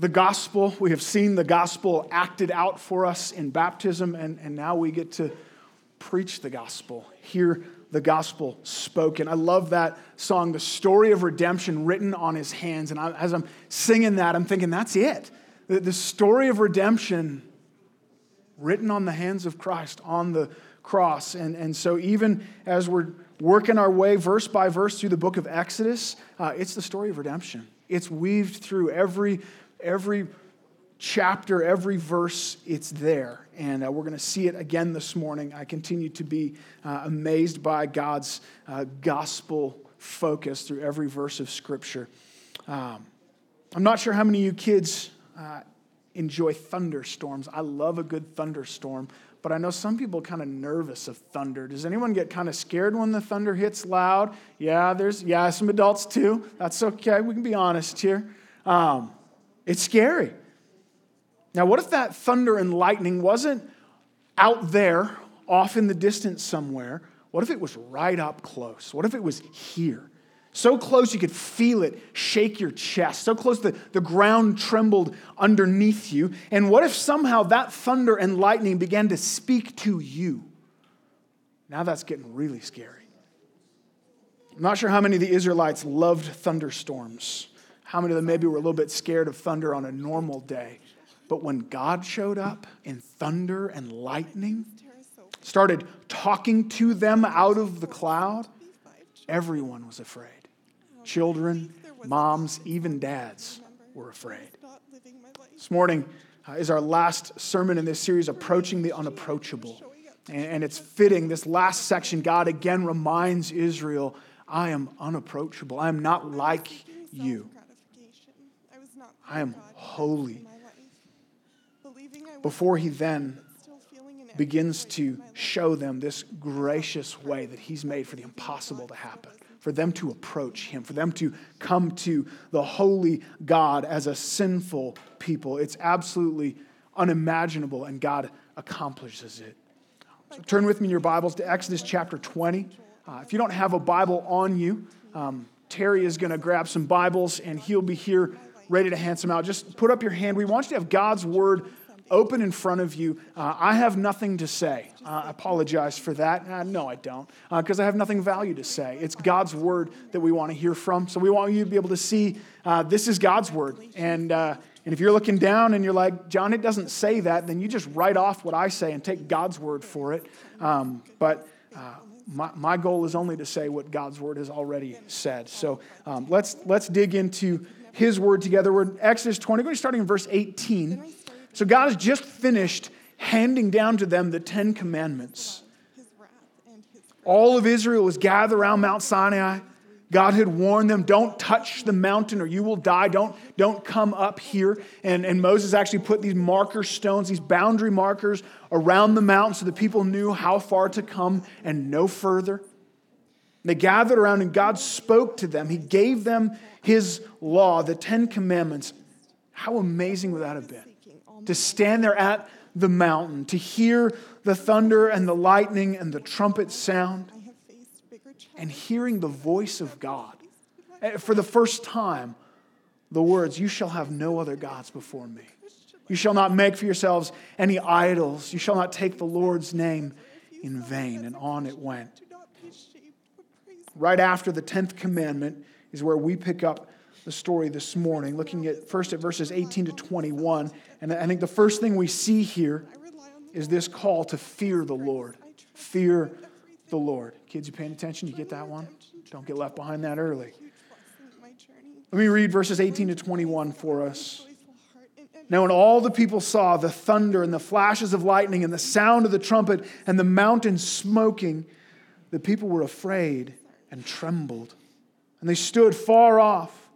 the gospel. We have seen the gospel acted out for us in baptism, and, and now we get to preach the gospel, hear the gospel spoken. I love that song, The Story of Redemption, written on his hands. And I, as I'm singing that, I'm thinking, that's it. The, the story of redemption written on the hands of Christ on the cross. And, and so, even as we're working our way verse by verse through the book of Exodus, uh, it's the story of redemption. It's weaved through every, every chapter, every verse, it's there. And uh, we're going to see it again this morning. I continue to be uh, amazed by God's uh, gospel focus through every verse of Scripture. Um, I'm not sure how many of you kids uh, enjoy thunderstorms. I love a good thunderstorm, but I know some people kind of nervous of thunder. Does anyone get kind of scared when the thunder hits loud? Yeah, there's yeah, some adults too. That's okay. We can be honest here. Um, it's scary. Now, what if that thunder and lightning wasn't out there, off in the distance somewhere? What if it was right up close? What if it was here? So close you could feel it shake your chest. So close the, the ground trembled underneath you. And what if somehow that thunder and lightning began to speak to you? Now that's getting really scary. I'm not sure how many of the Israelites loved thunderstorms. How many of them maybe were a little bit scared of thunder on a normal day. But when God showed up in thunder and lightning, started talking to them out of the cloud, everyone was afraid. Children, moms, even dads were afraid. This morning uh, is our last sermon in this series, Approaching the Unapproachable. And, and it's fitting, this last section, God again reminds Israel I am unapproachable. I am not like you. I am holy before he then begins to show them this gracious way that he's made for the impossible to happen, for them to approach him, for them to come to the holy God as a sinful people. It's absolutely unimaginable, and God accomplishes it. So turn with me in your Bibles to Exodus chapter 20. Uh, if you don't have a Bible on you, um, Terry is going to grab some Bibles and he'll be here ready to hand some out. Just put up your hand. We want you to have God's word open in front of you. Uh, I have nothing to say. Uh, I apologize for that. Uh, no, I don't, because uh, I have nothing value to say. It's God's word that we want to hear from. So we want you to be able to see uh, this is God's word. And, uh, and if you're looking down and you're like, John, it doesn't say that, then you just write off what I say and take God's word for it. Um, but my, my goal is only to say what God's word has already said. So um, let's, let's dig into his word together. We're in Exodus 20, we're going to starting in verse 18. So God has just finished handing down to them the Ten Commandments. All of Israel was gathered around Mount Sinai. God had warned them, don't touch the mountain or you will die. Don't, don't come up here. And, and Moses actually put these marker stones, these boundary markers around the mountain so the people knew how far to come and no further. And They gathered around and God spoke to them. He gave them his law, the Ten Commandments. How amazing would that have been? to stand there at the mountain, to hear the thunder and the lightning and the trumpet sound, and hearing the voice of God. Eh, for the first time, the words, You shall have no other gods before me. You shall not make for yourselves any idols. You shall not take the Lord's name in vain. And on it went. Right after the 10th commandment is where we pick up the story this morning, looking at first at verses 18 to 21. And I think the first thing we see here is this call to fear the Lord. Fear the Lord. Kids, you paying attention? You get that one? Don't get left behind that early. Let me read verses 18 to 21 for us. Now, when all the people saw the thunder and the flashes of lightning and the sound of the trumpet and the mountain smoking, the people were afraid and trembled. And they stood far off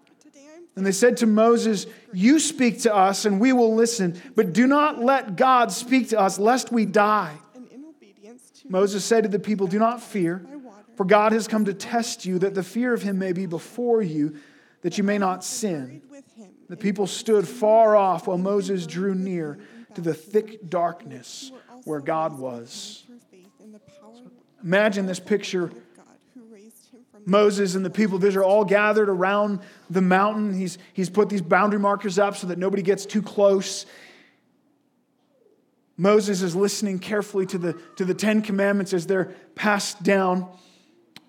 and they said to Moses, You speak to us, and we will listen, but do not let God speak to us, lest we die. Moses said to the people, Do not fear, for God has come to test you, that the fear of him may be before you, that you may not sin. The people stood far off while Moses drew near to the thick darkness where God was. Imagine this picture Moses and the people of Israel all gathered around the mountain. He's, he's put these boundary markers up so that nobody gets too close. Moses is listening carefully to the, to the Ten Commandments as they're passed down.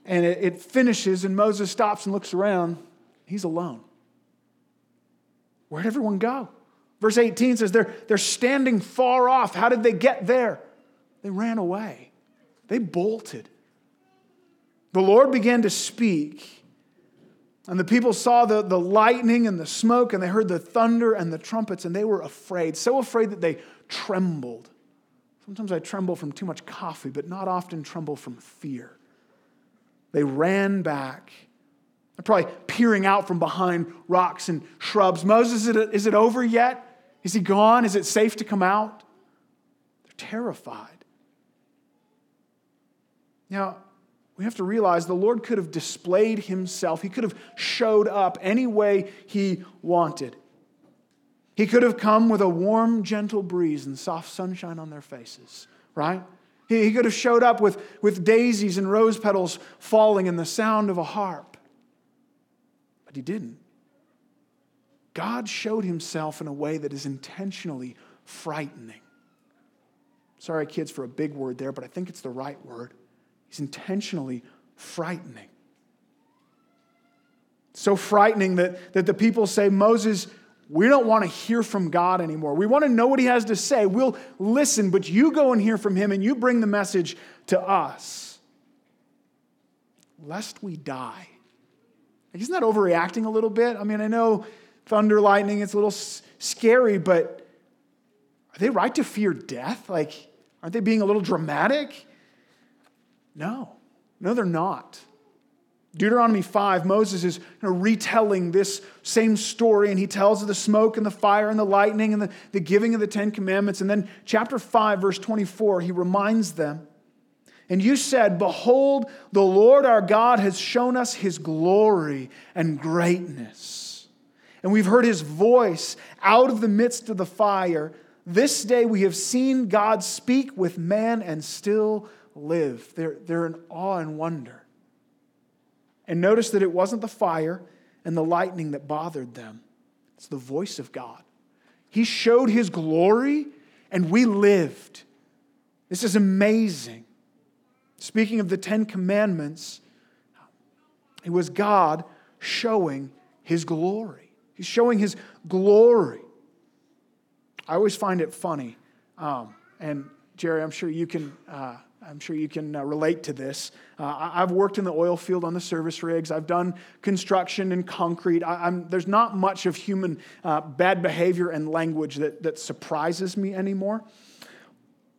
And it, it finishes, and Moses stops and looks around. He's alone. Where'd everyone go? Verse 18 says they're, they're standing far off. How did they get there? They ran away, they bolted. The Lord began to speak, and the people saw the, the lightning and the smoke, and they heard the thunder and the trumpets, and they were afraid, so afraid that they trembled. Sometimes I tremble from too much coffee, but not often tremble from fear. They ran back. They're probably peering out from behind rocks and shrubs. Moses, is it, is it over yet? Is he gone? Is it safe to come out? They're terrified. Now, we have to realize the Lord could have displayed himself. He could have showed up any way he wanted. He could have come with a warm, gentle breeze and soft sunshine on their faces, right? He, could have showed up with, with daisies and rose petals falling and the sound of a harp. But he didn't. God showed himself in a way that is intentionally frightening. Sorry, kids, for a big word there, but I think it's the right word. He's intentionally frightening. So frightening that, that the people say, Moses, we don't want to hear from God anymore. We want to know what he has to say. We'll listen, but you go and hear from him and you bring the message to us. Lest we die. isn't that overreacting a little bit? I mean, I know thunder, lightning, it's a little scary, but are they right to fear death? Like, aren't they being a little dramatic? No, no, they're not. Deuteronomy 5, Moses is retelling this same story, and he tells of the smoke and the fire and the lightning and the, the giving of the Ten Commandments. And then, chapter 5, verse 24, he reminds them, And you said, Behold, the Lord our God has shown us his glory and greatness. And we've heard his voice out of the midst of the fire. This day we have seen God speak with man and still live. They're, they're in awe and wonder. And notice that it wasn't the fire and the lightning that bothered them, it's the voice of God. He showed his glory, and we lived. This is amazing. Speaking of the Ten Commandments, it was God showing his glory. He's showing his glory. I always find it funny, um, and Jerry, I'm sure you can uh, I'm sure you can uh, relate to this. Uh, I've worked in the oil field on the service rigs. I've done construction and concrete. I, there's not much of human uh, bad behavior and language that, that surprises me anymore.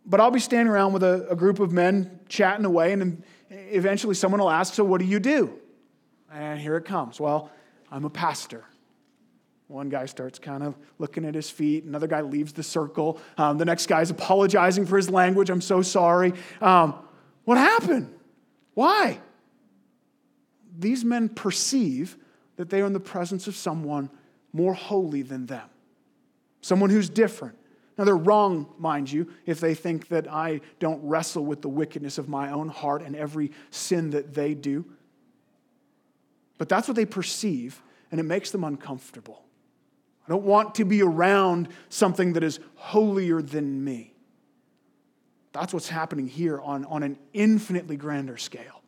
But I'll be standing around with a, a group of men chatting away, and eventually someone will ask, So, what do you do? And here it comes. Well, I'm a pastor. One guy starts kind of looking at his feet. Another guy leaves the circle. Um, the next guy is apologizing for his language. I'm so sorry. Um, what happened? Why? These men perceive that they are in the presence of someone more holy than them, someone who's different. Now, they're wrong, mind you, if they think that I don't wrestle with the wickedness of my own heart and every sin that they do. But that's what they perceive, and it makes them uncomfortable. I don't want to be around something that is holier than me. That's what's happening here on, on an infinitely grander scale.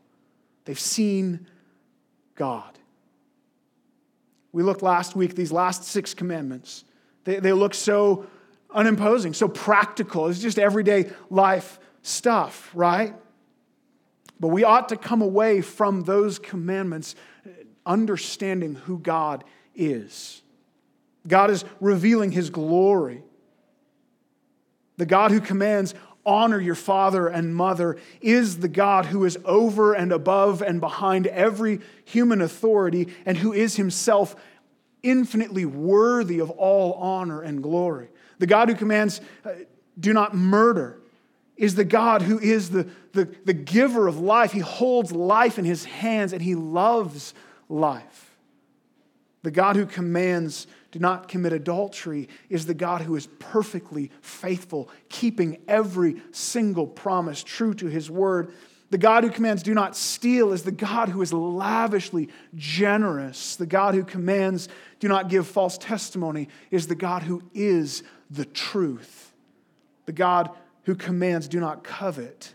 They've seen God. We looked last week, these last six commandments. They, they look so unimposing, so practical. It's just everyday life stuff, right? But we ought to come away from those commandments understanding who God is. God is revealing his glory. The God who commands, honor your father and mother, is the God who is over and above and behind every human authority and who is himself infinitely worthy of all honor and glory. The God who commands, uh, do not murder, is the God who is the, the, the giver of life. He holds life in his hands and he loves life. The God who commands, do not commit adultery is the God who is perfectly faithful, keeping every single promise true to his word. The God who commands, do not steal, is the God who is lavishly generous. The God who commands, do not give false testimony, is the God who is the truth. The God who commands, do not covet,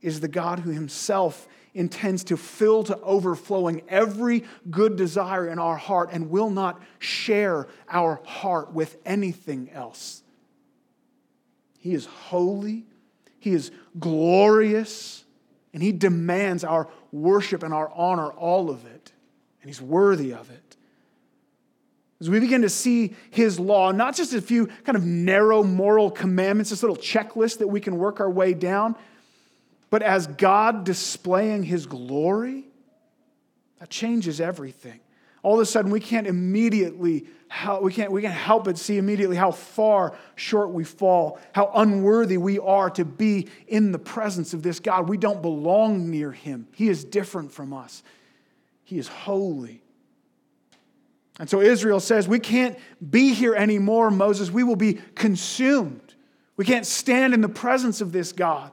is the God who himself intends to fill to overflowing every good desire in our heart and will not share our heart with anything else. He is holy, He is glorious, and He demands our worship and our honor, all of it. And He's worthy of it. As we begin to see His law, not just a few kind of narrow moral commandments, this little checklist that we can work our way down but as God displaying his glory, that changes everything. All of a sudden, we can't immediately help, we can't, we can't help but see immediately how far short we fall, how unworthy we are to be in the presence of this God. We don't belong near him. He is different from us. He is holy. And so Israel says, We can't be here anymore, Moses. We will be consumed. We can't stand in the presence of this God.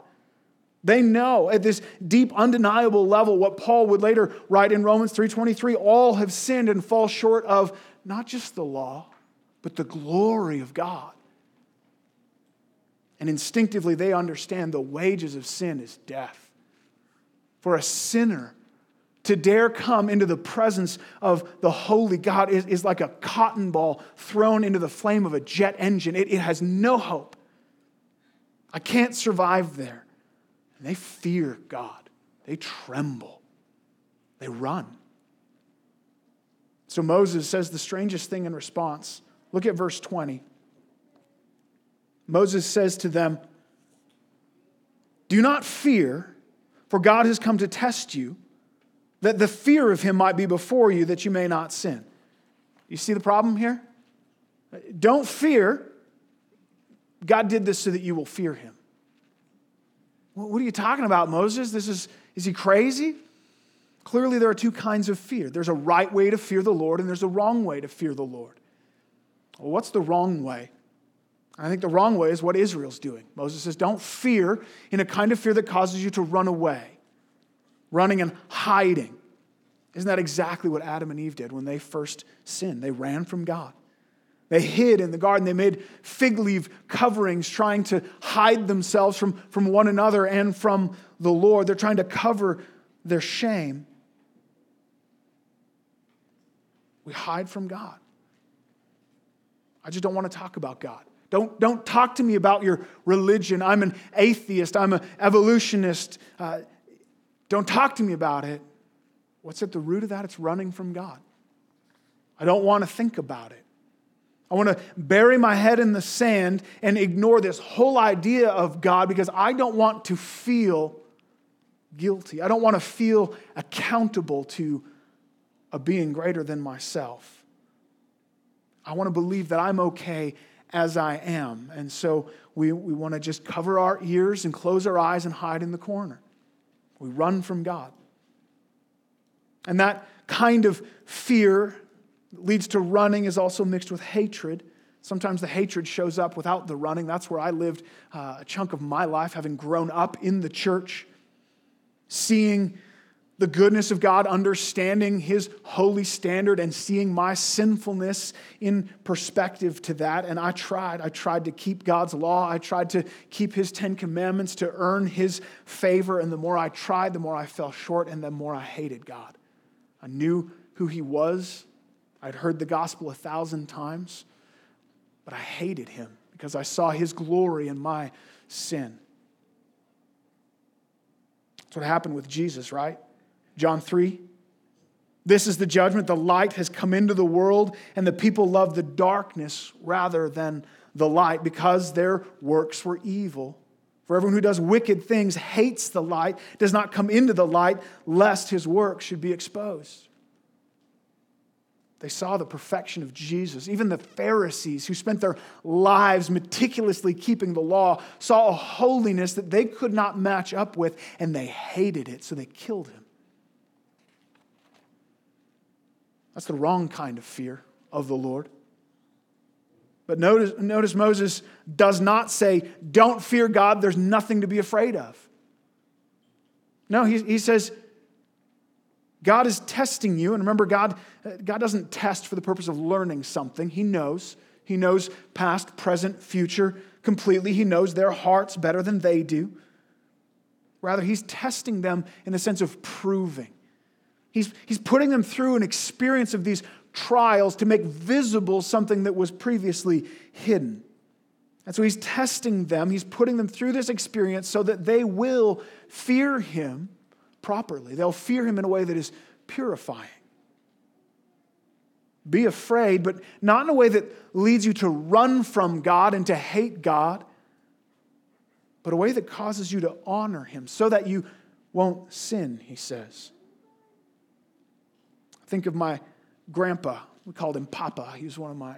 They know at this deep undeniable level what Paul would later write in Romans 3:23 all have sinned and fall short of not just the law but the glory of God. And instinctively they understand the wages of sin is death. For a sinner to dare come into the presence of the holy God is, is like a cotton ball thrown into the flame of a jet engine. It, it has no hope. I can't survive there. And they fear God, they tremble, they run. So Moses says the strangest thing in response. Look at verse 20. Moses says to them, Do not fear, for God has come to test you, that the fear of him might be before you, that you may not sin. You see the problem here? Don't fear. God did this so that you will fear him. What are you talking about, Moses? This is, is he crazy? Clearly, there are two kinds of fear there's a right way to fear the Lord, and there's a wrong way to fear the Lord. Well, what's the wrong way? I think the wrong way is what Israel's doing. Moses says, Don't fear in a kind of fear that causes you to run away, running and hiding. Isn't that exactly what Adam and Eve did when they first sinned? They ran from God. They hid in the garden. They made fig leaf coverings, trying to hide themselves from, from one another and from the Lord. They're trying to cover their shame. We hide from God. I just don't want to talk about God. Don't, don't talk to me about your religion. I'm an atheist. I'm an evolutionist. Uh, don't talk to me about it. What's at the root of that? It's running from God. I don't want to think about it. I want to bury my head in the sand and ignore this whole idea of God because I don't want to feel guilty. I don't want to feel accountable to a being greater than myself. I want to believe that I'm okay as I am. And so we, we want to just cover our ears and close our eyes and hide in the corner. We run from God. And that kind of fear leads to running is also mixed with hatred. Sometimes the hatred shows up without the running. That's where I lived uh, a chunk of my life, having grown up in the church, seeing the goodness of God, understanding His holy standard, and seeing my sinfulness in perspective to that. And I tried. I tried to keep God's law. I tried to keep His Ten Commandments to earn His favor. And the more I tried, the more I fell short, and the more I hated God. I knew who He was, I'd heard the gospel a thousand times, but I hated him because I saw his glory in my sin. That's what happened with Jesus, right? John 3. This is the judgment. The light has come into the world, and the people love the darkness rather than the light because their works were evil. For everyone who does wicked things hates the light, does not come into the light, lest his work should be exposed. They saw the perfection of Jesus. Even the Pharisees, who spent their lives meticulously keeping the law, saw a holiness that they could not match up with, and they hated it, so they killed him. That's the wrong kind of fear of the Lord. But notice, notice Moses does not say, Don't fear God, there's nothing to be afraid of. No, he, he says, God is testing you. And remember, God, uh, God doesn't test for the purpose of learning something. He knows. He knows past, present, future completely. He knows their hearts better than they do. Rather, He's testing them in the sense of proving. He's, he's putting them through an experience of these trials to make visible something that was previously hidden. And so he's testing them, he's putting them through this experience so that they will fear him properly. They'll fear him in a way that is purifying. Be afraid, but not in a way that leads you to run from God and to hate God, but a way that causes you to honor him so that you won't sin, he says. Think of my grandpa. We called him Papa. He was one of my,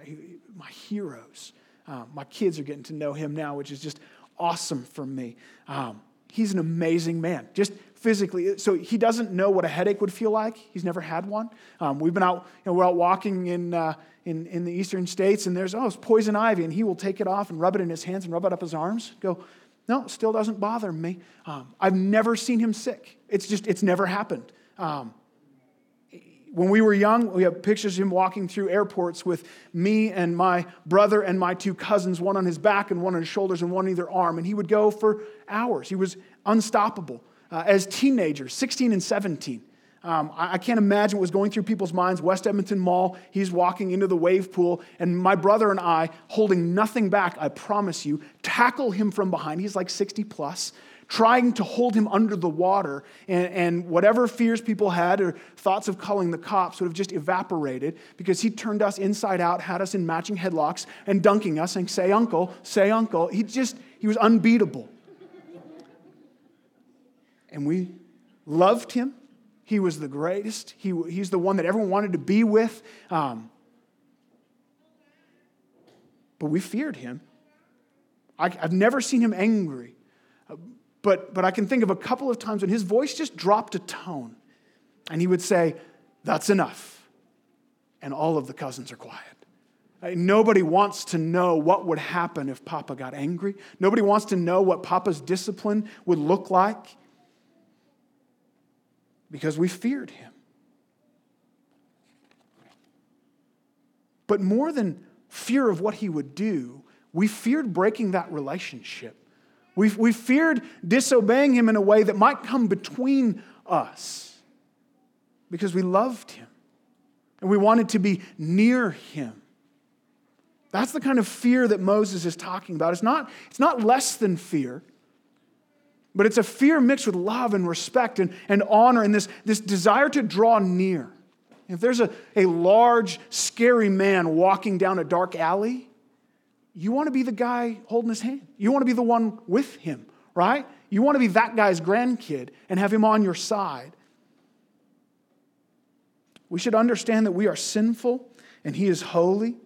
my heroes. Um, my kids are getting to know him now, which is just awesome for me. Um, he's an amazing man, just physically. So he doesn't know what a headache would feel like. He's never had one. Um, we've been out, you know, we're out walking in, uh, in, in the eastern states, and there's, oh, it's poison ivy, and he will take it off and rub it in his hands and rub it up his arms. Go, no, still doesn't bother me. Um, I've never seen him sick. It's just, it's never happened. Um, when we were young, we have pictures of him walking through airports with me and my brother and my two cousins, one on his back and one on his shoulders and one on either arm. And he would go for hours. He was unstoppable. Uh, as teenagers, 16 and 17, um, I, I, can't imagine what was going through people's minds. West Edmonton Mall, he's walking into the wave pool, and my brother and I, holding nothing back, I promise you, tackle him from behind. He's like 60 plus trying to hold him under the water. And, and, whatever fears people had or thoughts of calling the cops would have just evaporated because he turned us inside out, had us in matching headlocks, and dunking us, saying, Say, uncle, say, uncle. He just, he was unbeatable. And we loved him. He was the greatest. He, he's the one that everyone wanted to be with. Um, but we feared him. I, I've never seen him angry. But, but I can think of a couple of times when his voice just dropped a tone and he would say, That's enough. And all of the cousins are quiet. Nobody wants to know what would happen if Papa got angry. Nobody wants to know what Papa's discipline would look like because we feared him. But more than fear of what he would do, we feared breaking that relationship. We, we feared disobeying him in a way that might come between us because we loved him and we wanted to be near him. That's the kind of fear that Moses is talking about. It's not, it's not less than fear, but it's a fear mixed with love and respect and, and honor and this, this desire to draw near. If there's a, a large, scary man walking down a dark alley, you want to be the guy holding his hand. You want to be the one with him, right? You want to be that guy's grandkid and have him on your side. We should understand that we are sinful and he is holy.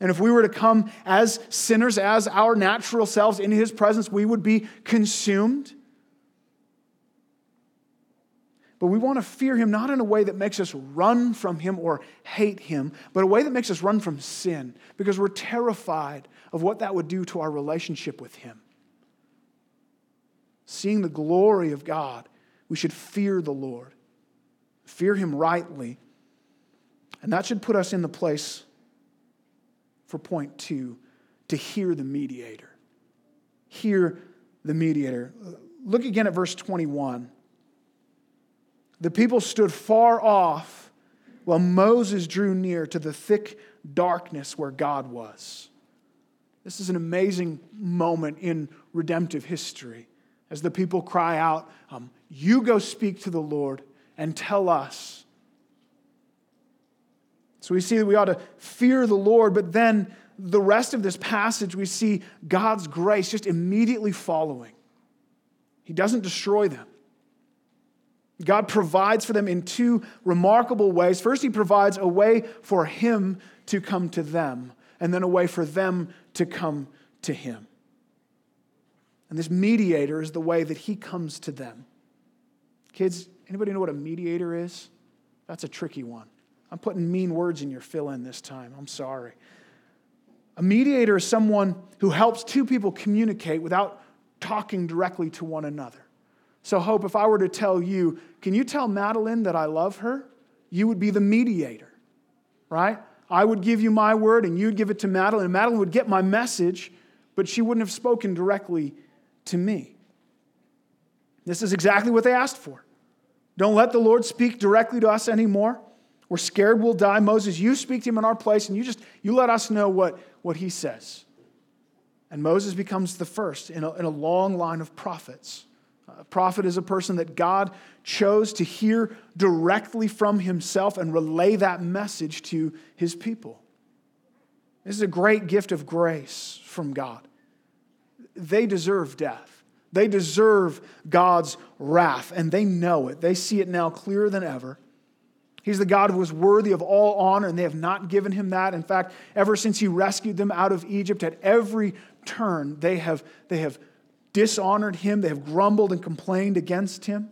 And if we were to come as sinners, as our natural selves in his presence, we would be consumed. But we want to fear him not in a way that makes us run from him or hate him, but a way that makes us run from sin because we're terrified of what that would do to our relationship with him. Seeing the glory of God, we should fear the Lord, fear him rightly. And that should put us in the place for point two to hear the mediator. Hear the mediator. Look again at verse 21. The people stood far off while Moses drew near to the thick darkness where God was. This is an amazing moment in redemptive history as the people cry out, um, You go speak to the Lord and tell us. So we see that we ought to fear the Lord, but then the rest of this passage, we see God's grace just immediately following. He doesn't destroy them. God provides for them in two remarkable ways. First, He provides a way for Him to come to them, and then a way for them to come to Him. And this mediator is the way that He comes to them. Kids, anybody know what a mediator is? That's a tricky one. I'm putting mean words in your fill in this time. I'm sorry. A mediator is someone who helps two people communicate without talking directly to one another. So, Hope, if I were to tell you, can you tell Madeline that I love her? You would be the mediator, right? I would give you my word and you'd give it to Madeline, and Madeline would get my message, but she wouldn't have spoken directly to me. This is exactly what they asked for. Don't let the Lord speak directly to us anymore. We're scared we'll die. Moses, you speak to him in our place and you just you let us know what, what he says. And Moses becomes the first in a, in a long line of prophets. A prophet is a person that God chose to hear directly from himself and relay that message to his people. This is a great gift of grace from God. They deserve death. They deserve God's wrath, and they know it. They see it now clearer than ever. He's the God who is worthy of all honor, and they have not given him that. In fact, ever since he rescued them out of Egypt, at every turn, they have, they have dishonored him, they have grumbled and complained against him.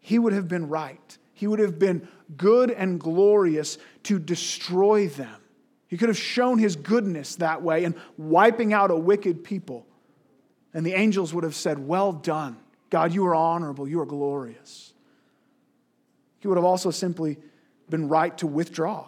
He would have been right. He would have been good and glorious to destroy them. He could have shown his goodness that way and wiping out a wicked people. And the angels would have said, Well done. God, you are honorable, you are glorious. He would have also simply been right to withdraw.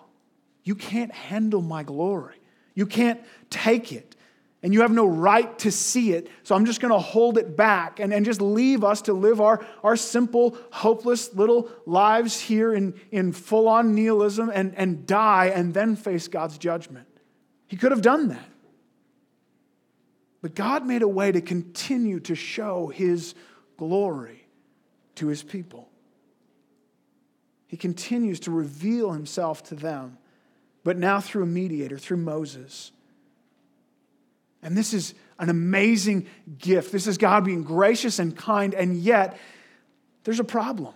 You can't handle my glory. You can't take it. And you have no right to see it. So I'm just going to hold it back and, and just leave us to live our, our simple, hopeless little lives here in, in full on nihilism and, and die and then face God's judgment. He could have done that. But God made a way to continue to show his glory to his people. He continues to reveal himself to them, but now through a mediator, through Moses. And this is an amazing gift. This is God being gracious and kind, and yet there's a problem.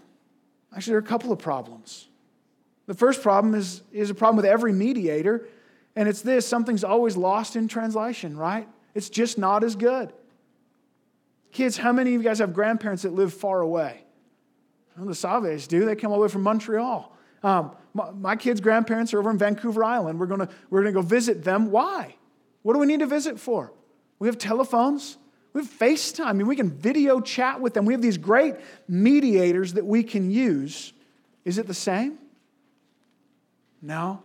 Actually, there are a couple of problems. The first problem is, is a problem with every mediator, and it's this something's always lost in translation, right? It's just not as good. Kids, how many of you guys have grandparents that live far away? The Saves do. They come all the way from Montreal. Um, my, my, kids' grandparents are over in Vancouver Island. We're going we're to go visit them. Why? What do we need to visit for? We have telephones. We have FaceTime. I mean, we can video chat with them. We have these great mediators that we can use. Is it the same? No.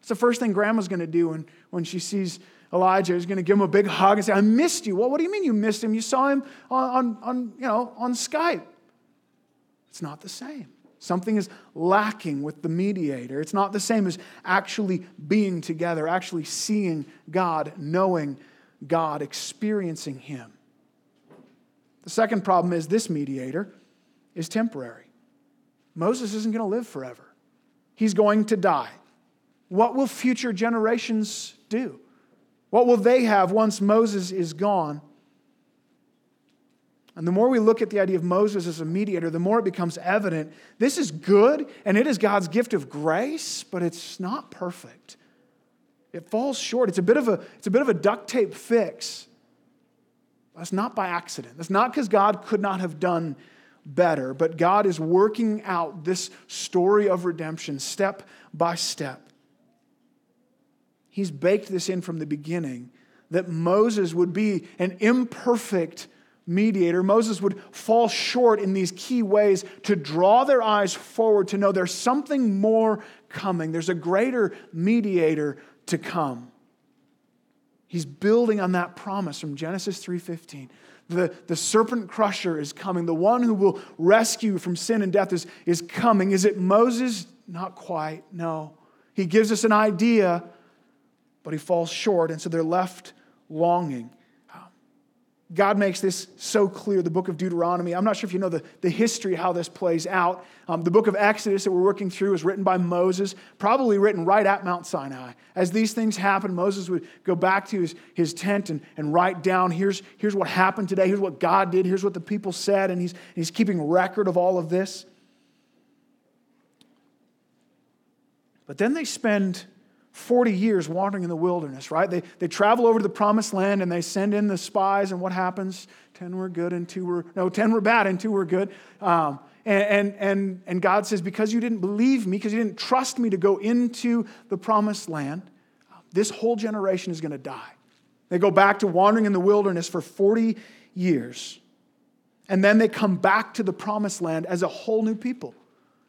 It's the first thing grandma's going to do when, when she sees Elijah is going to give him a big hug and say, I missed you. Well, what do you mean you missed him? You saw him on, on, on, you know, on Skype. It's not the same. Something is lacking with the mediator. It's not the same as actually being together, actually seeing God, knowing God, experiencing Him. The second problem is this mediator is temporary. Moses isn't going to live forever, he's going to die. What will future generations do? What will they have once Moses is gone? And the more we look at the idea of Moses as a mediator, the more it becomes evident this is good and it is God's gift of grace, but it's not perfect. It falls short. It's a bit of a, it's a, bit of a duct tape fix. That's not by accident. That's not because God could not have done better, but God is working out this story of redemption step by step. He's baked this in from the beginning that Moses would be an imperfect mediator. Moses would fall short in these key ways to draw their eyes forward to know there's something more coming. There's a greater mediator to come. He's building on that promise from Genesis 3:15. The, the serpent crusher is coming. The one who will rescue from sin and death is, is coming. Is it Moses? Not quite, no. He gives us an idea but he falls short, and so they're left longing. God makes this so clear, the book of Deuteronomy. I'm not sure if you know the, the history, how this plays out. Um, the book of Exodus that we're working through was written by Moses, probably written right at Mount Sinai. As these things happen, Moses would go back to his, his tent and, and write down here's, here's what happened today, here's what God did, here's what the people said, and he's, he's keeping record of all of this. But then they spend 40 years wandering in the wilderness, right? They, they travel over to the promised land and they send in the spies, and what happens? 10 were good and two were, no, 10 were bad and two were good. Um, and, and, and God says, Because you didn't believe me, because you didn't trust me to go into the promised land, this whole generation is going to die. They go back to wandering in the wilderness for 40 years. And then they come back to the promised land as a whole new people.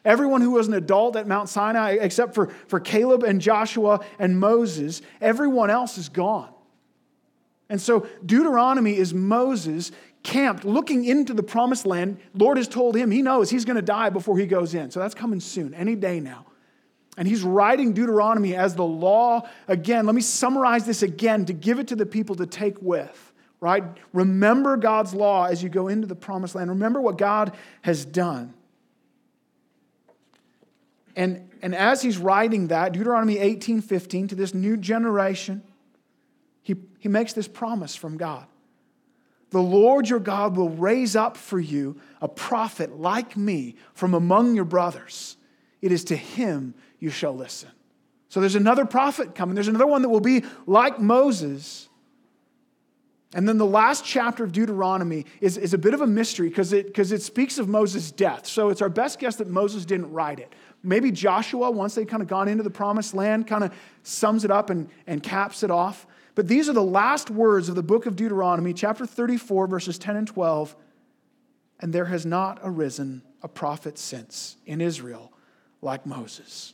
Everyone who was an adult at Mount Sinai, except for, for Caleb and Joshua and Moses, everyone else is gone. And so Deuteronomy is Moses camped looking into the promised land. Lord has told him he knows he's going to die before he goes in. So that's coming soon, any day now. And he's writing Deuteronomy as the law. Again, let me summarize this again to give it to the people to take with, right? Remember God's law as you go into the promised land. Remember what God has done. And, and as he's writing that, Deuteronomy 18 15, to this new generation, he, he makes this promise from God. The Lord your God will raise up for you a prophet like me from among your brothers. It is to him you shall listen. So there's another prophet coming. There's another one that will be like Moses. And then the last chapter of Deuteronomy is, is a bit of a mystery because it, because it speaks of Moses' death. So it's our best guess that Moses didn't write it. Maybe Joshua, once they'd kind of gone into the promised land, kind of sums it up and, and caps it off. But these are the last words of the book of Deuteronomy, chapter 34, verses 10 and 12. And there has not arisen a prophet since in Israel like Moses,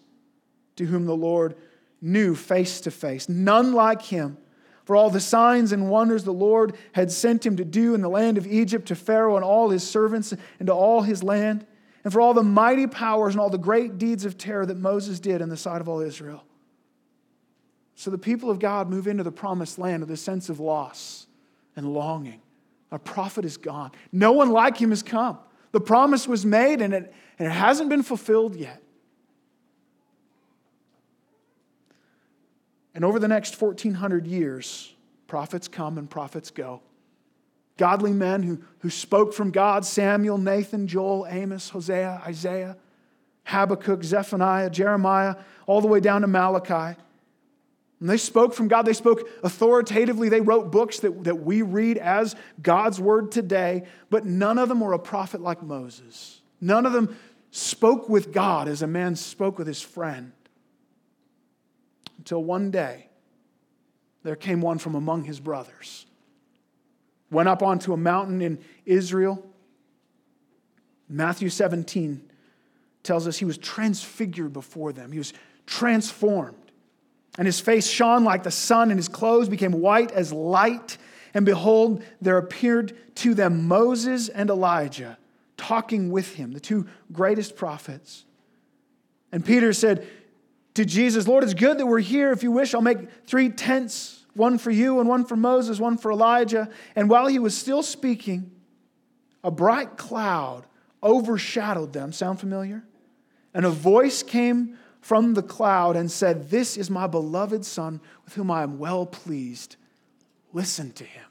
to whom the Lord knew face to face, none like him. For all the signs and wonders the Lord had sent him to do in the land of Egypt to Pharaoh and all his servants and to all his land and for all the mighty powers and all the great deeds of terror that Moses did in the sight of all Israel. So the people of God move into the promised land with a sense of loss and longing. Our prophet is gone. No one like him has come. The promise was made and it, and it hasn't been fulfilled yet. And over the next 1400 years, prophets come and prophets go. Godly men who, who spoke from God Samuel, Nathan, Joel, Amos, Hosea, Isaiah, Habakkuk, Zephaniah, Jeremiah, all the way down to Malachi. And they spoke from God. They spoke authoritatively. They wrote books that, that we read as God's word today, but none of them were a prophet like Moses. None of them spoke with God as a man spoke with his friend. Until one day, there came one from among his brothers went up onto a mountain in Israel. Matthew 17 tells us he was transfigured before them, he was transformed. And his face shone like the sun, and his clothes became white as light. And behold, there appeared to them Moses and Elijah talking with him, the two greatest prophets. And Peter said to Jesus, Lord, it's good that we're here. If you wish, I'll make three tents one for you and one for Moses, one for Elijah. And while he was still speaking, a bright cloud overshadowed them. Sound familiar? And a voice came from the cloud and said, This is my beloved Son with whom I am well pleased. Listen to him.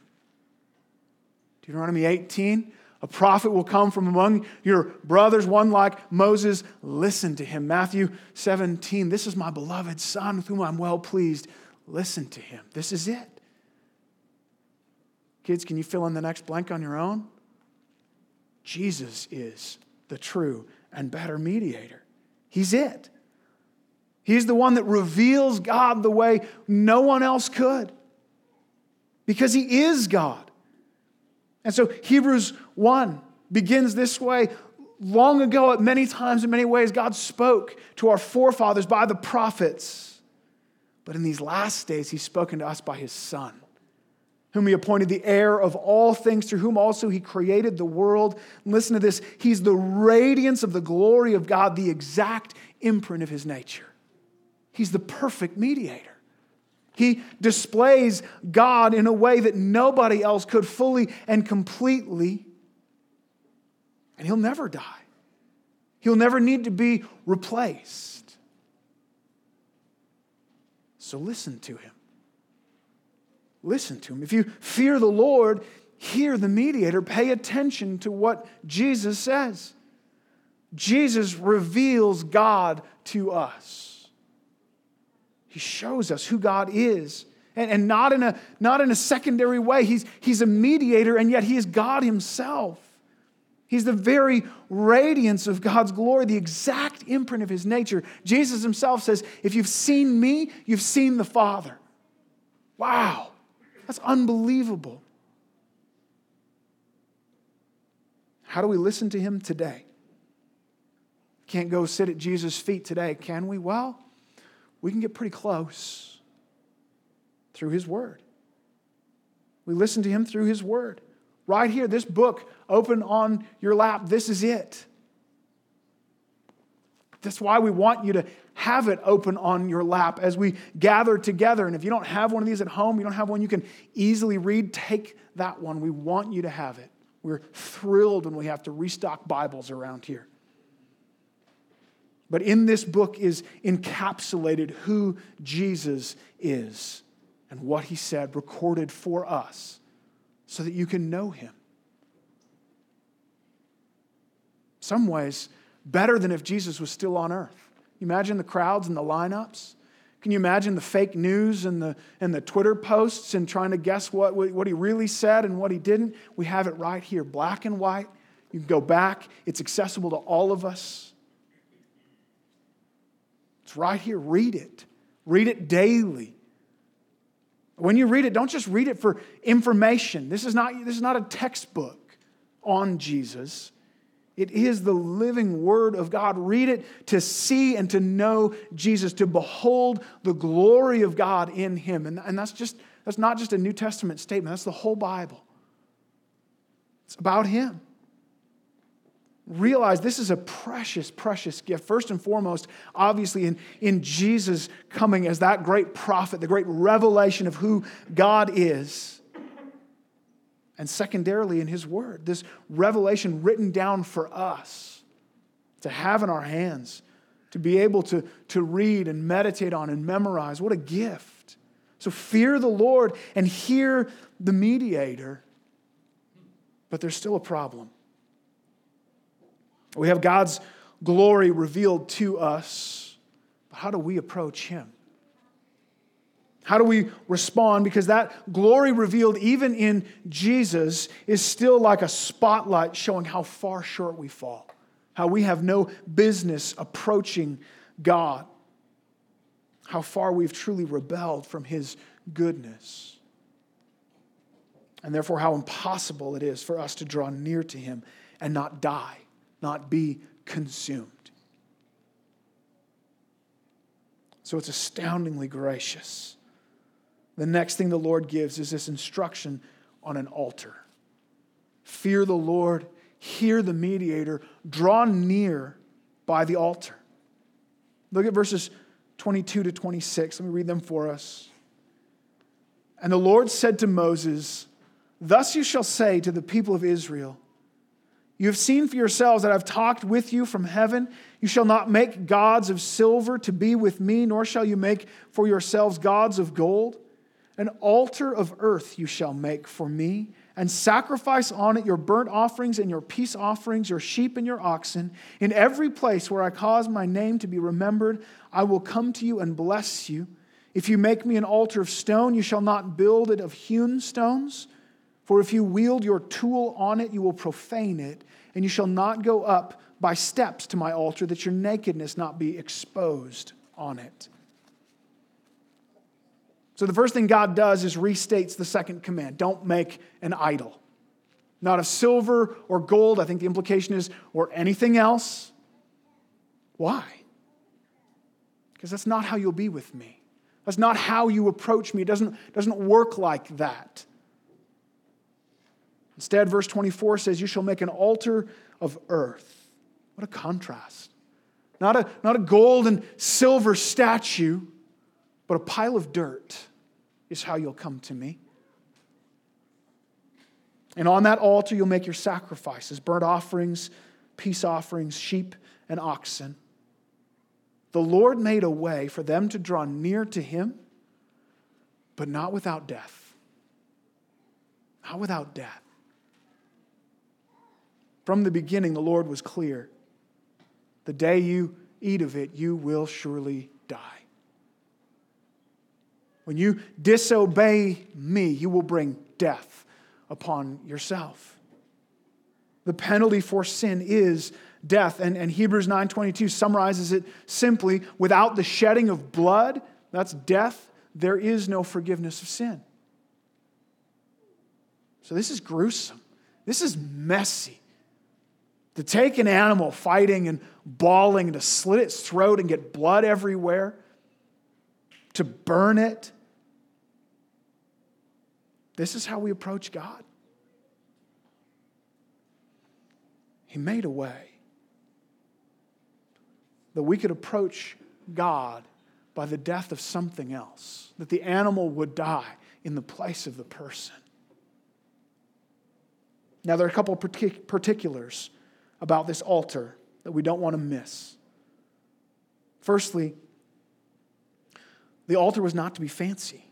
Deuteronomy 18 a prophet will come from among your brothers, one like Moses. Listen to him. Matthew 17 This is my beloved Son with whom I'm well pleased. Listen to him. This is it. Kids, can you fill in the next blank on your own? Jesus is the true and better mediator. He's it. He's the one that reveals God the way no one else could because he is God. And so Hebrews 1 begins this way. Long ago, at many times, in many ways, God spoke to our forefathers by the prophets. But in these last days, he's spoken to us by his Son, whom he appointed the heir of all things, through whom also he created the world. And listen to this He's the radiance of the glory of God, the exact imprint of his nature. He's the perfect mediator. He displays God in a way that nobody else could fully and completely. And he'll never die. He'll never need to be replaced. So listen to him. Listen to him. If you fear the Lord, hear the mediator. Pay attention to what Jesus says. Jesus reveals God to us. He shows us who God is. And, and not, in a, not in a secondary way. He's, he's a mediator, and yet he is God himself. He's the very radiance of God's glory, the exact imprint of his nature. Jesus himself says, If you've seen me, you've seen the Father. Wow, that's unbelievable. How do we listen to him today? Can't go sit at Jesus' feet today, can we? Well, we can get pretty close through his word. We listen to him through his word. Right here, this book open on your lap, this is it. That's why we want you to have it open on your lap as we gather together. And if you don't have one of these at home, you don't have one you can easily read, take that one. We want you to have it. We're thrilled when we have to restock Bibles around here. But in this book is encapsulated who Jesus is and what he said, recorded for us, so that you can know him. Some ways, better than if Jesus was still on earth. Imagine the crowds and the lineups? Can you imagine the fake news and the, and the Twitter posts and trying to guess what, what he really said and what he didn't? We have it right here, black and white. You can go back, it's accessible to all of us. It's right here. Read it. Read it daily. When you read it, don't just read it for information. This is not, this is not a textbook on Jesus. It is the living Word of God. Read it to see and to know Jesus, to behold the glory of God in Him. And, and that's just that's not just a New Testament statement, that's the whole Bible. It's about Him realize this is a precious, precious gift. First and foremost, obviously, in, in Jesus coming as that great prophet, the great revelation of who God is. And secondarily, in His Word, this revelation written down for us to have in our hands, to be able to, to read and meditate on and memorize. What a gift. So fear the Lord and hear the mediator. But there's still a problem. We have God's glory revealed to us. But how do we approach Him? How do we respond? Because that glory revealed even in Jesus is still like a spotlight showing how far short we fall, how we have no business approaching God, how far we've truly rebelled from His goodness, and therefore how impossible it is for us to draw near to Him and not die not be consumed. So it's astoundingly gracious. The next thing the Lord gives is this instruction on an altar. Fear the Lord, hear the mediator, draw near by the altar. Look at verses 22 to 26. Let me read them for us. And the Lord said to Moses, Thus you shall say to the people of Israel, you have seen for yourselves that I've talked with you from heaven. You shall not make gods of silver to be with me, nor shall you make for yourselves gods of gold. An altar of earth you shall make for me, and sacrifice on it your burnt offerings and your peace offerings, your sheep and your oxen. In every place where I cause my name to be remembered, I will come to you and bless you. If you make me an altar of stone, you shall not build it of hewn stones. For if you wield your tool on it, you will profane it, and you shall not go up by steps to my altar, that your nakedness not be exposed on it. So the first thing God does is restates the second command don't make an idol. Not of silver or gold, I think the implication is, or anything else. Why? Because that's not how you'll be with me. That's not how you approach me. It doesn't, doesn't work like that. Instead, verse 24 says, You shall make an altar of earth. What a contrast. Not a, not a gold and silver statue, but a pile of dirt is how you'll come to me. And on that altar, you'll make your sacrifices burnt offerings, peace offerings, sheep, and oxen. The Lord made a way for them to draw near to him, but not without death. Not without death. From the beginning, the Lord was clear. The day you eat of it, you will surely die. When you disobey me, you will bring death upon yourself. The penalty for sin is death. And, and Hebrews 9.22 summarizes it simply, without the shedding of blood, that's death, there is no forgiveness of sin. So this is gruesome. This is messy. To take an animal fighting and bawling and to slit its throat and get blood everywhere, to burn it. This is how we approach God. He made a way that we could approach God by the death of something else, that the animal would die in the place of the person. Now, there are a couple of particulars about this altar that we don't want to miss. Firstly, the altar was not to be fancy.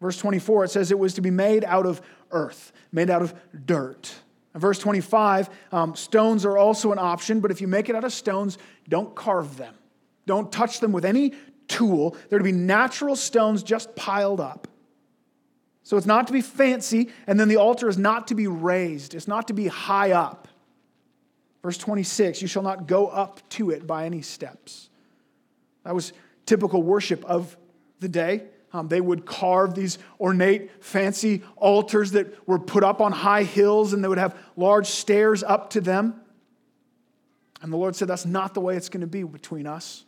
Verse 24, it says it was to be made out of earth, made out of dirt. Verse 25, um, stones are also an option, but if you make it out of stones, don't carve them. Don't touch them with any tool. They're to be natural stones just piled up. So it's not to be fancy, and then the altar is not to be raised, it's not to be high up. Verse 26, you shall not go up to it by any steps. That was typical worship of the day. Um, they would carve these ornate, fancy altars that were put up on high hills and they would have large stairs up to them. And the Lord said, That's not the way it's going to be between us.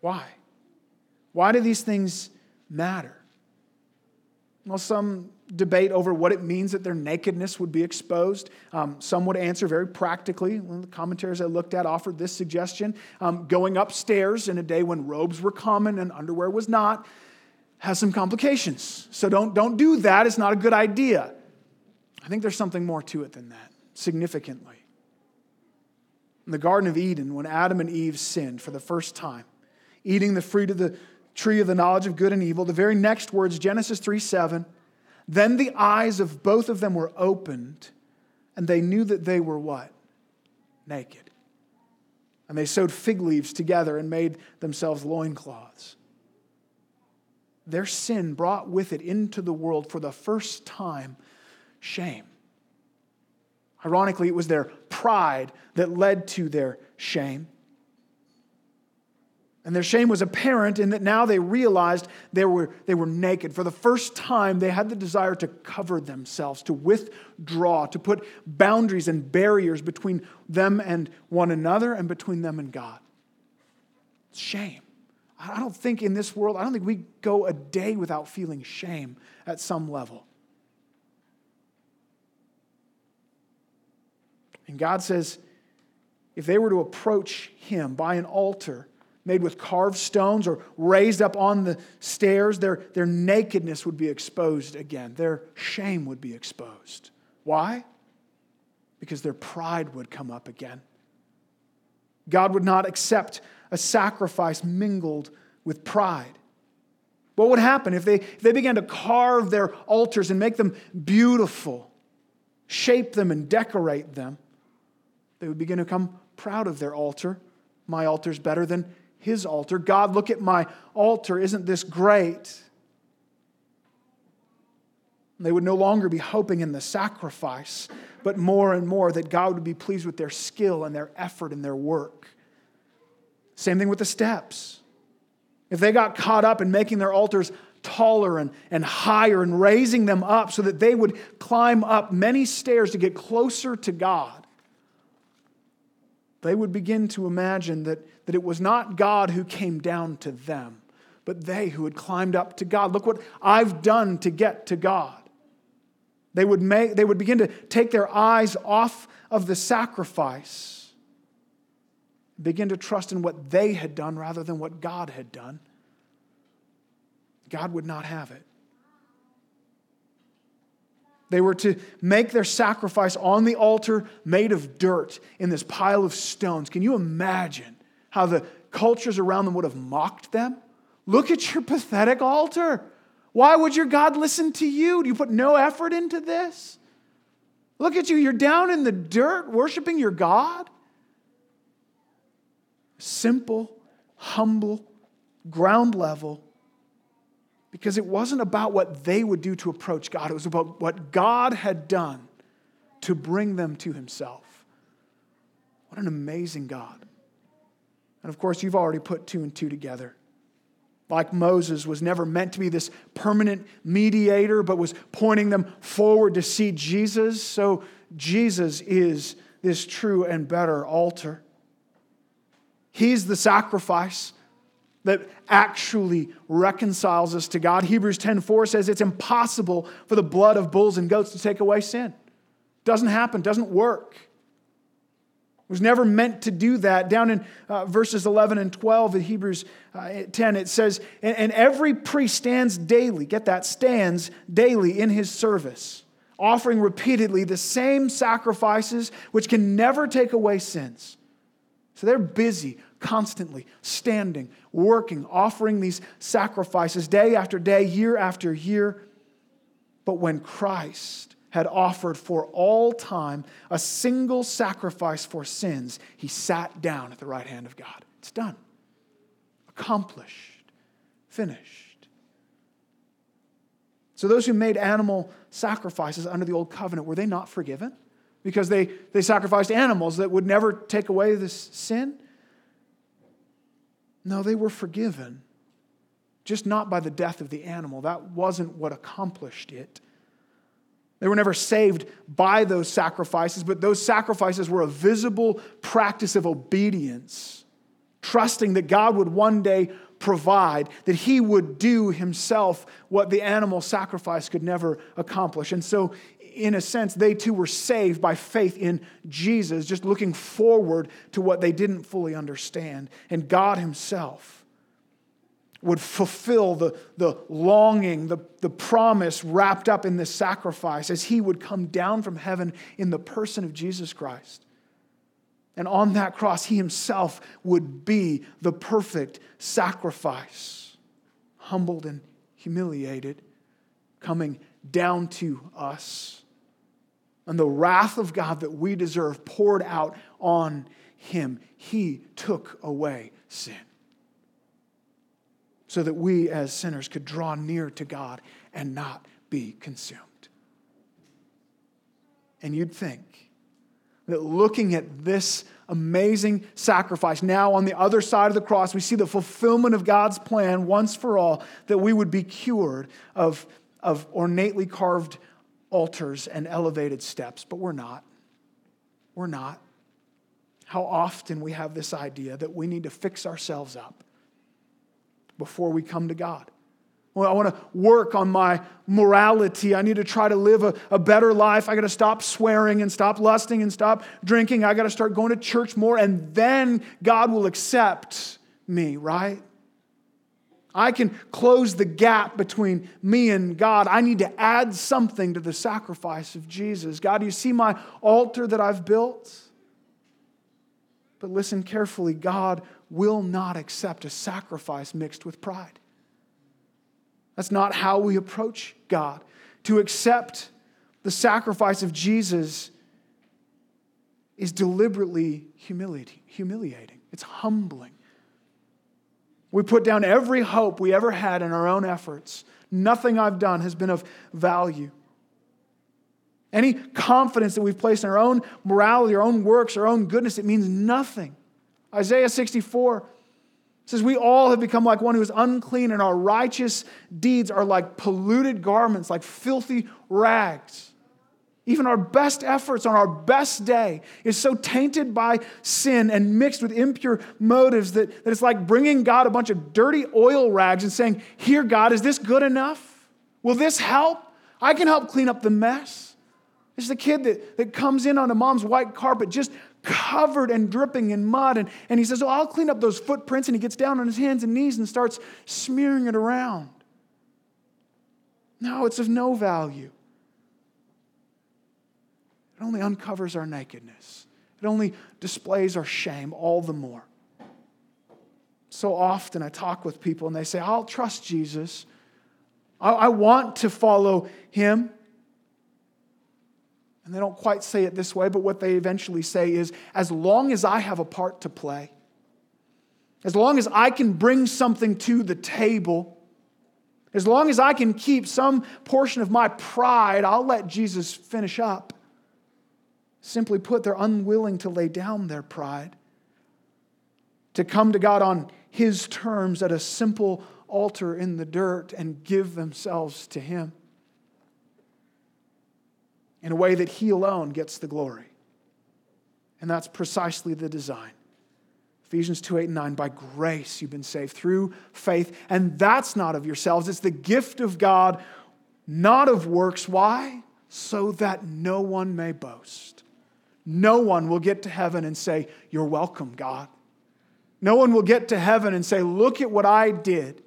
Why? Why do these things matter? Well, some debate over what it means that their nakedness would be exposed. Um, some would answer very practically. One of the commentaries I looked at offered this suggestion um, going upstairs in a day when robes were common and underwear was not has some complications. So don't, don't do that. It's not a good idea. I think there's something more to it than that, significantly. In the Garden of Eden, when Adam and Eve sinned for the first time, eating the fruit of the tree of the knowledge of good and evil, the very next words, Genesis 3 7, then the eyes of both of them were opened, and they knew that they were what? Naked. And they sewed fig leaves together and made themselves loincloths. Their sin brought with it into the world for the first time shame. Ironically, it was their pride that led to their shame. And their shame was apparent in that now they realized they were, they were naked. For the first time, they had the desire to cover themselves, to withdraw, to put boundaries and barriers between them and one another and between them and God. Shame. I don't think in this world, I don't think we go a day without feeling shame at some level. And God says, if they were to approach Him by an altar, made with carved stones or raised up on the stairs, their, their nakedness would be exposed again. Their shame would be exposed. Why? Because their pride would come up again. God would not accept a sacrifice mingled with pride. What would happen if they, if they began to carve their altars and make them beautiful, shape them and decorate them? They would begin to become proud of their altar. My altar's better than his altar. God, look at my altar. Isn't this great? They would no longer be hoping in the sacrifice, but more and more that God would be pleased with their skill and their effort and their work. Same thing with the steps. If they got caught up in making their altars taller and, and higher and raising them up so that they would climb up many stairs to get closer to God, they would begin to imagine that, that it was not God who came down to them, but they who had climbed up to God. Look what I've done to get to God. They would, make, they would begin to take their eyes off of the sacrifice, begin to trust in what they had done rather than what God had done. God would not have it. They were to make their sacrifice on the altar made of dirt in this pile of stones. Can you imagine how the cultures around them would have mocked them? Look at your pathetic altar. Why would your God listen to you? Do you put no effort into this? Look at you. You're down in the dirt worshiping your God. Simple, humble, ground level because it wasn't about what they would do to approach God, it was about what God had done to bring them to Himself. What an amazing God. And of course, you've already put two and two together. Like Moses was never meant to be this permanent mediator, but was pointing them forward to see Jesus. So Jesus is this true and better altar. He's the sacrifice that actually reconciles us to God. Hebrews 10:4 says it's impossible for the blood of bulls and goats to take away sin. Doesn't happen, doesn't work. Was never meant to do that. Down in uh, verses 11 and 12 in Hebrews uh, 10, it says, and, and every priest stands daily, get that, stands daily in his service, offering repeatedly the same sacrifices which can never take away sins. So they're busy, constantly standing, working, offering these sacrifices day after day, year after year. But when Christ had offered for all time a single sacrifice for sins, he sat down at the right hand of God. It's done, accomplished, finished. So, those who made animal sacrifices under the old covenant, were they not forgiven? Because they, they sacrificed animals that would never take away this sin? No, they were forgiven, just not by the death of the animal. That wasn't what accomplished it. They were never saved by those sacrifices, but those sacrifices were a visible practice of obedience, trusting that God would one day provide, that He would do Himself what the animal sacrifice could never accomplish. And so, in a sense, they too were saved by faith in Jesus, just looking forward to what they didn't fully understand. And God Himself would fulfill the, the longing, the, the promise wrapped up in this sacrifice as He would come down from heaven in the person of Jesus Christ. And on that cross, He Himself would be the perfect sacrifice, humbled and humiliated, coming down to us and the wrath of God that we deserve poured out on him. He took away sin so that we as sinners could draw near to God and not be consumed. And you'd think that looking at this amazing sacrifice, now on the other side of the cross, we see the fulfillment of God's plan once for all, that we would be cured of, of ornately carved altars and elevated steps, but we're not. We're not. How often we have this idea that we need to fix ourselves up before we come to God. Well, I want to work on my morality. I need to try to live a, a better life. I got to stop swearing and stop lusting and stop drinking. I got to start going to church more, and then God will accept me, right? I can close the gap between me and God. I need to add something to the sacrifice of Jesus. God, you see my altar that I've built? But listen carefully God will not accept a sacrifice mixed with pride. That's not how we approach God. To accept the sacrifice of Jesus is deliberately humiliating, it's humbling. We put down every hope we ever had in our own efforts. Nothing I've done has been of value. Any confidence that we've placed in our own morality, our own works, our own goodness, it means nothing. Isaiah 64 says, We all have become like one who is unclean, and our righteous deeds are like polluted garments, like filthy rags. Even our best efforts on our best day is so tainted by sin and mixed with impure motives that, that it's like bringing God a bunch of dirty oil rags and saying, Here, God, is this good enough? Will this help? I can help clean up the mess. It's the kid that, that comes in on a mom's white carpet just covered and dripping in mud. And, and he says, Oh, I'll clean up those footprints. And he gets down on his hands and knees and starts smearing it around. No, it's of no value. It only uncovers our nakedness, it only displays our shame all the more. So often I talk with people and they say, I'll trust Jesus. I, I want to follow him. And they don't quite say it this way, but what they eventually say is as long as I have a part to play, as long as I can bring something to the table, as long as I can keep some portion of my pride, I'll let Jesus finish up. Simply put, they're unwilling to lay down their pride, to come to God on His terms at a simple altar in the dirt and give themselves to Him in a way that He alone gets the glory. And that's precisely the design. Ephesians 2 8 and 9, by grace you've been saved through faith, and that's not of yourselves. It's the gift of God, not of works. Why? So that no one may boast. No one will get to heaven and say, You're welcome, God. No one will get to heaven and say, Look at what I did.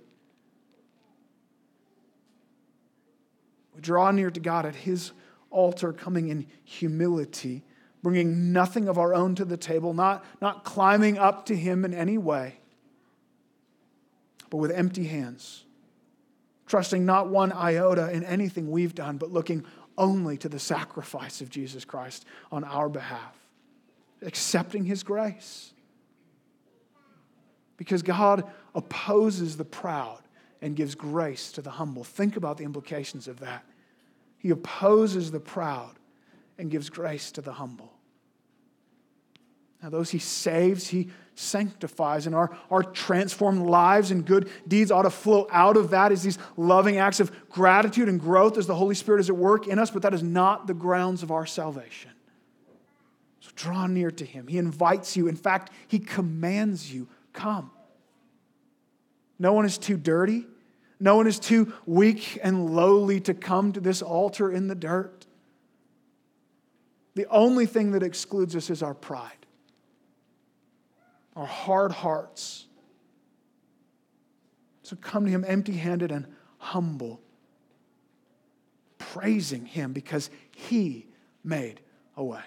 We draw near to God at His altar, coming in humility, bringing nothing of our own to the table, not, not climbing up to Him in any way, but with empty hands, trusting not one iota in anything we've done, but looking only to the sacrifice of Jesus Christ on our behalf, accepting His grace. Because God opposes the proud and gives grace to the humble. Think about the implications of that. He opposes the proud and gives grace to the humble. Now, those he saves, he sanctifies, and our, our transformed lives and good deeds ought to flow out of that as these loving acts of gratitude and growth as the Holy Spirit is at work in us, but that is not the grounds of our salvation. So draw near to him. He invites you. In fact, he commands you come. No one is too dirty. No one is too weak and lowly to come to this altar in the dirt. The only thing that excludes us is our pride our hard hearts. So come to Him empty handed and humble, praising Him because He made a way.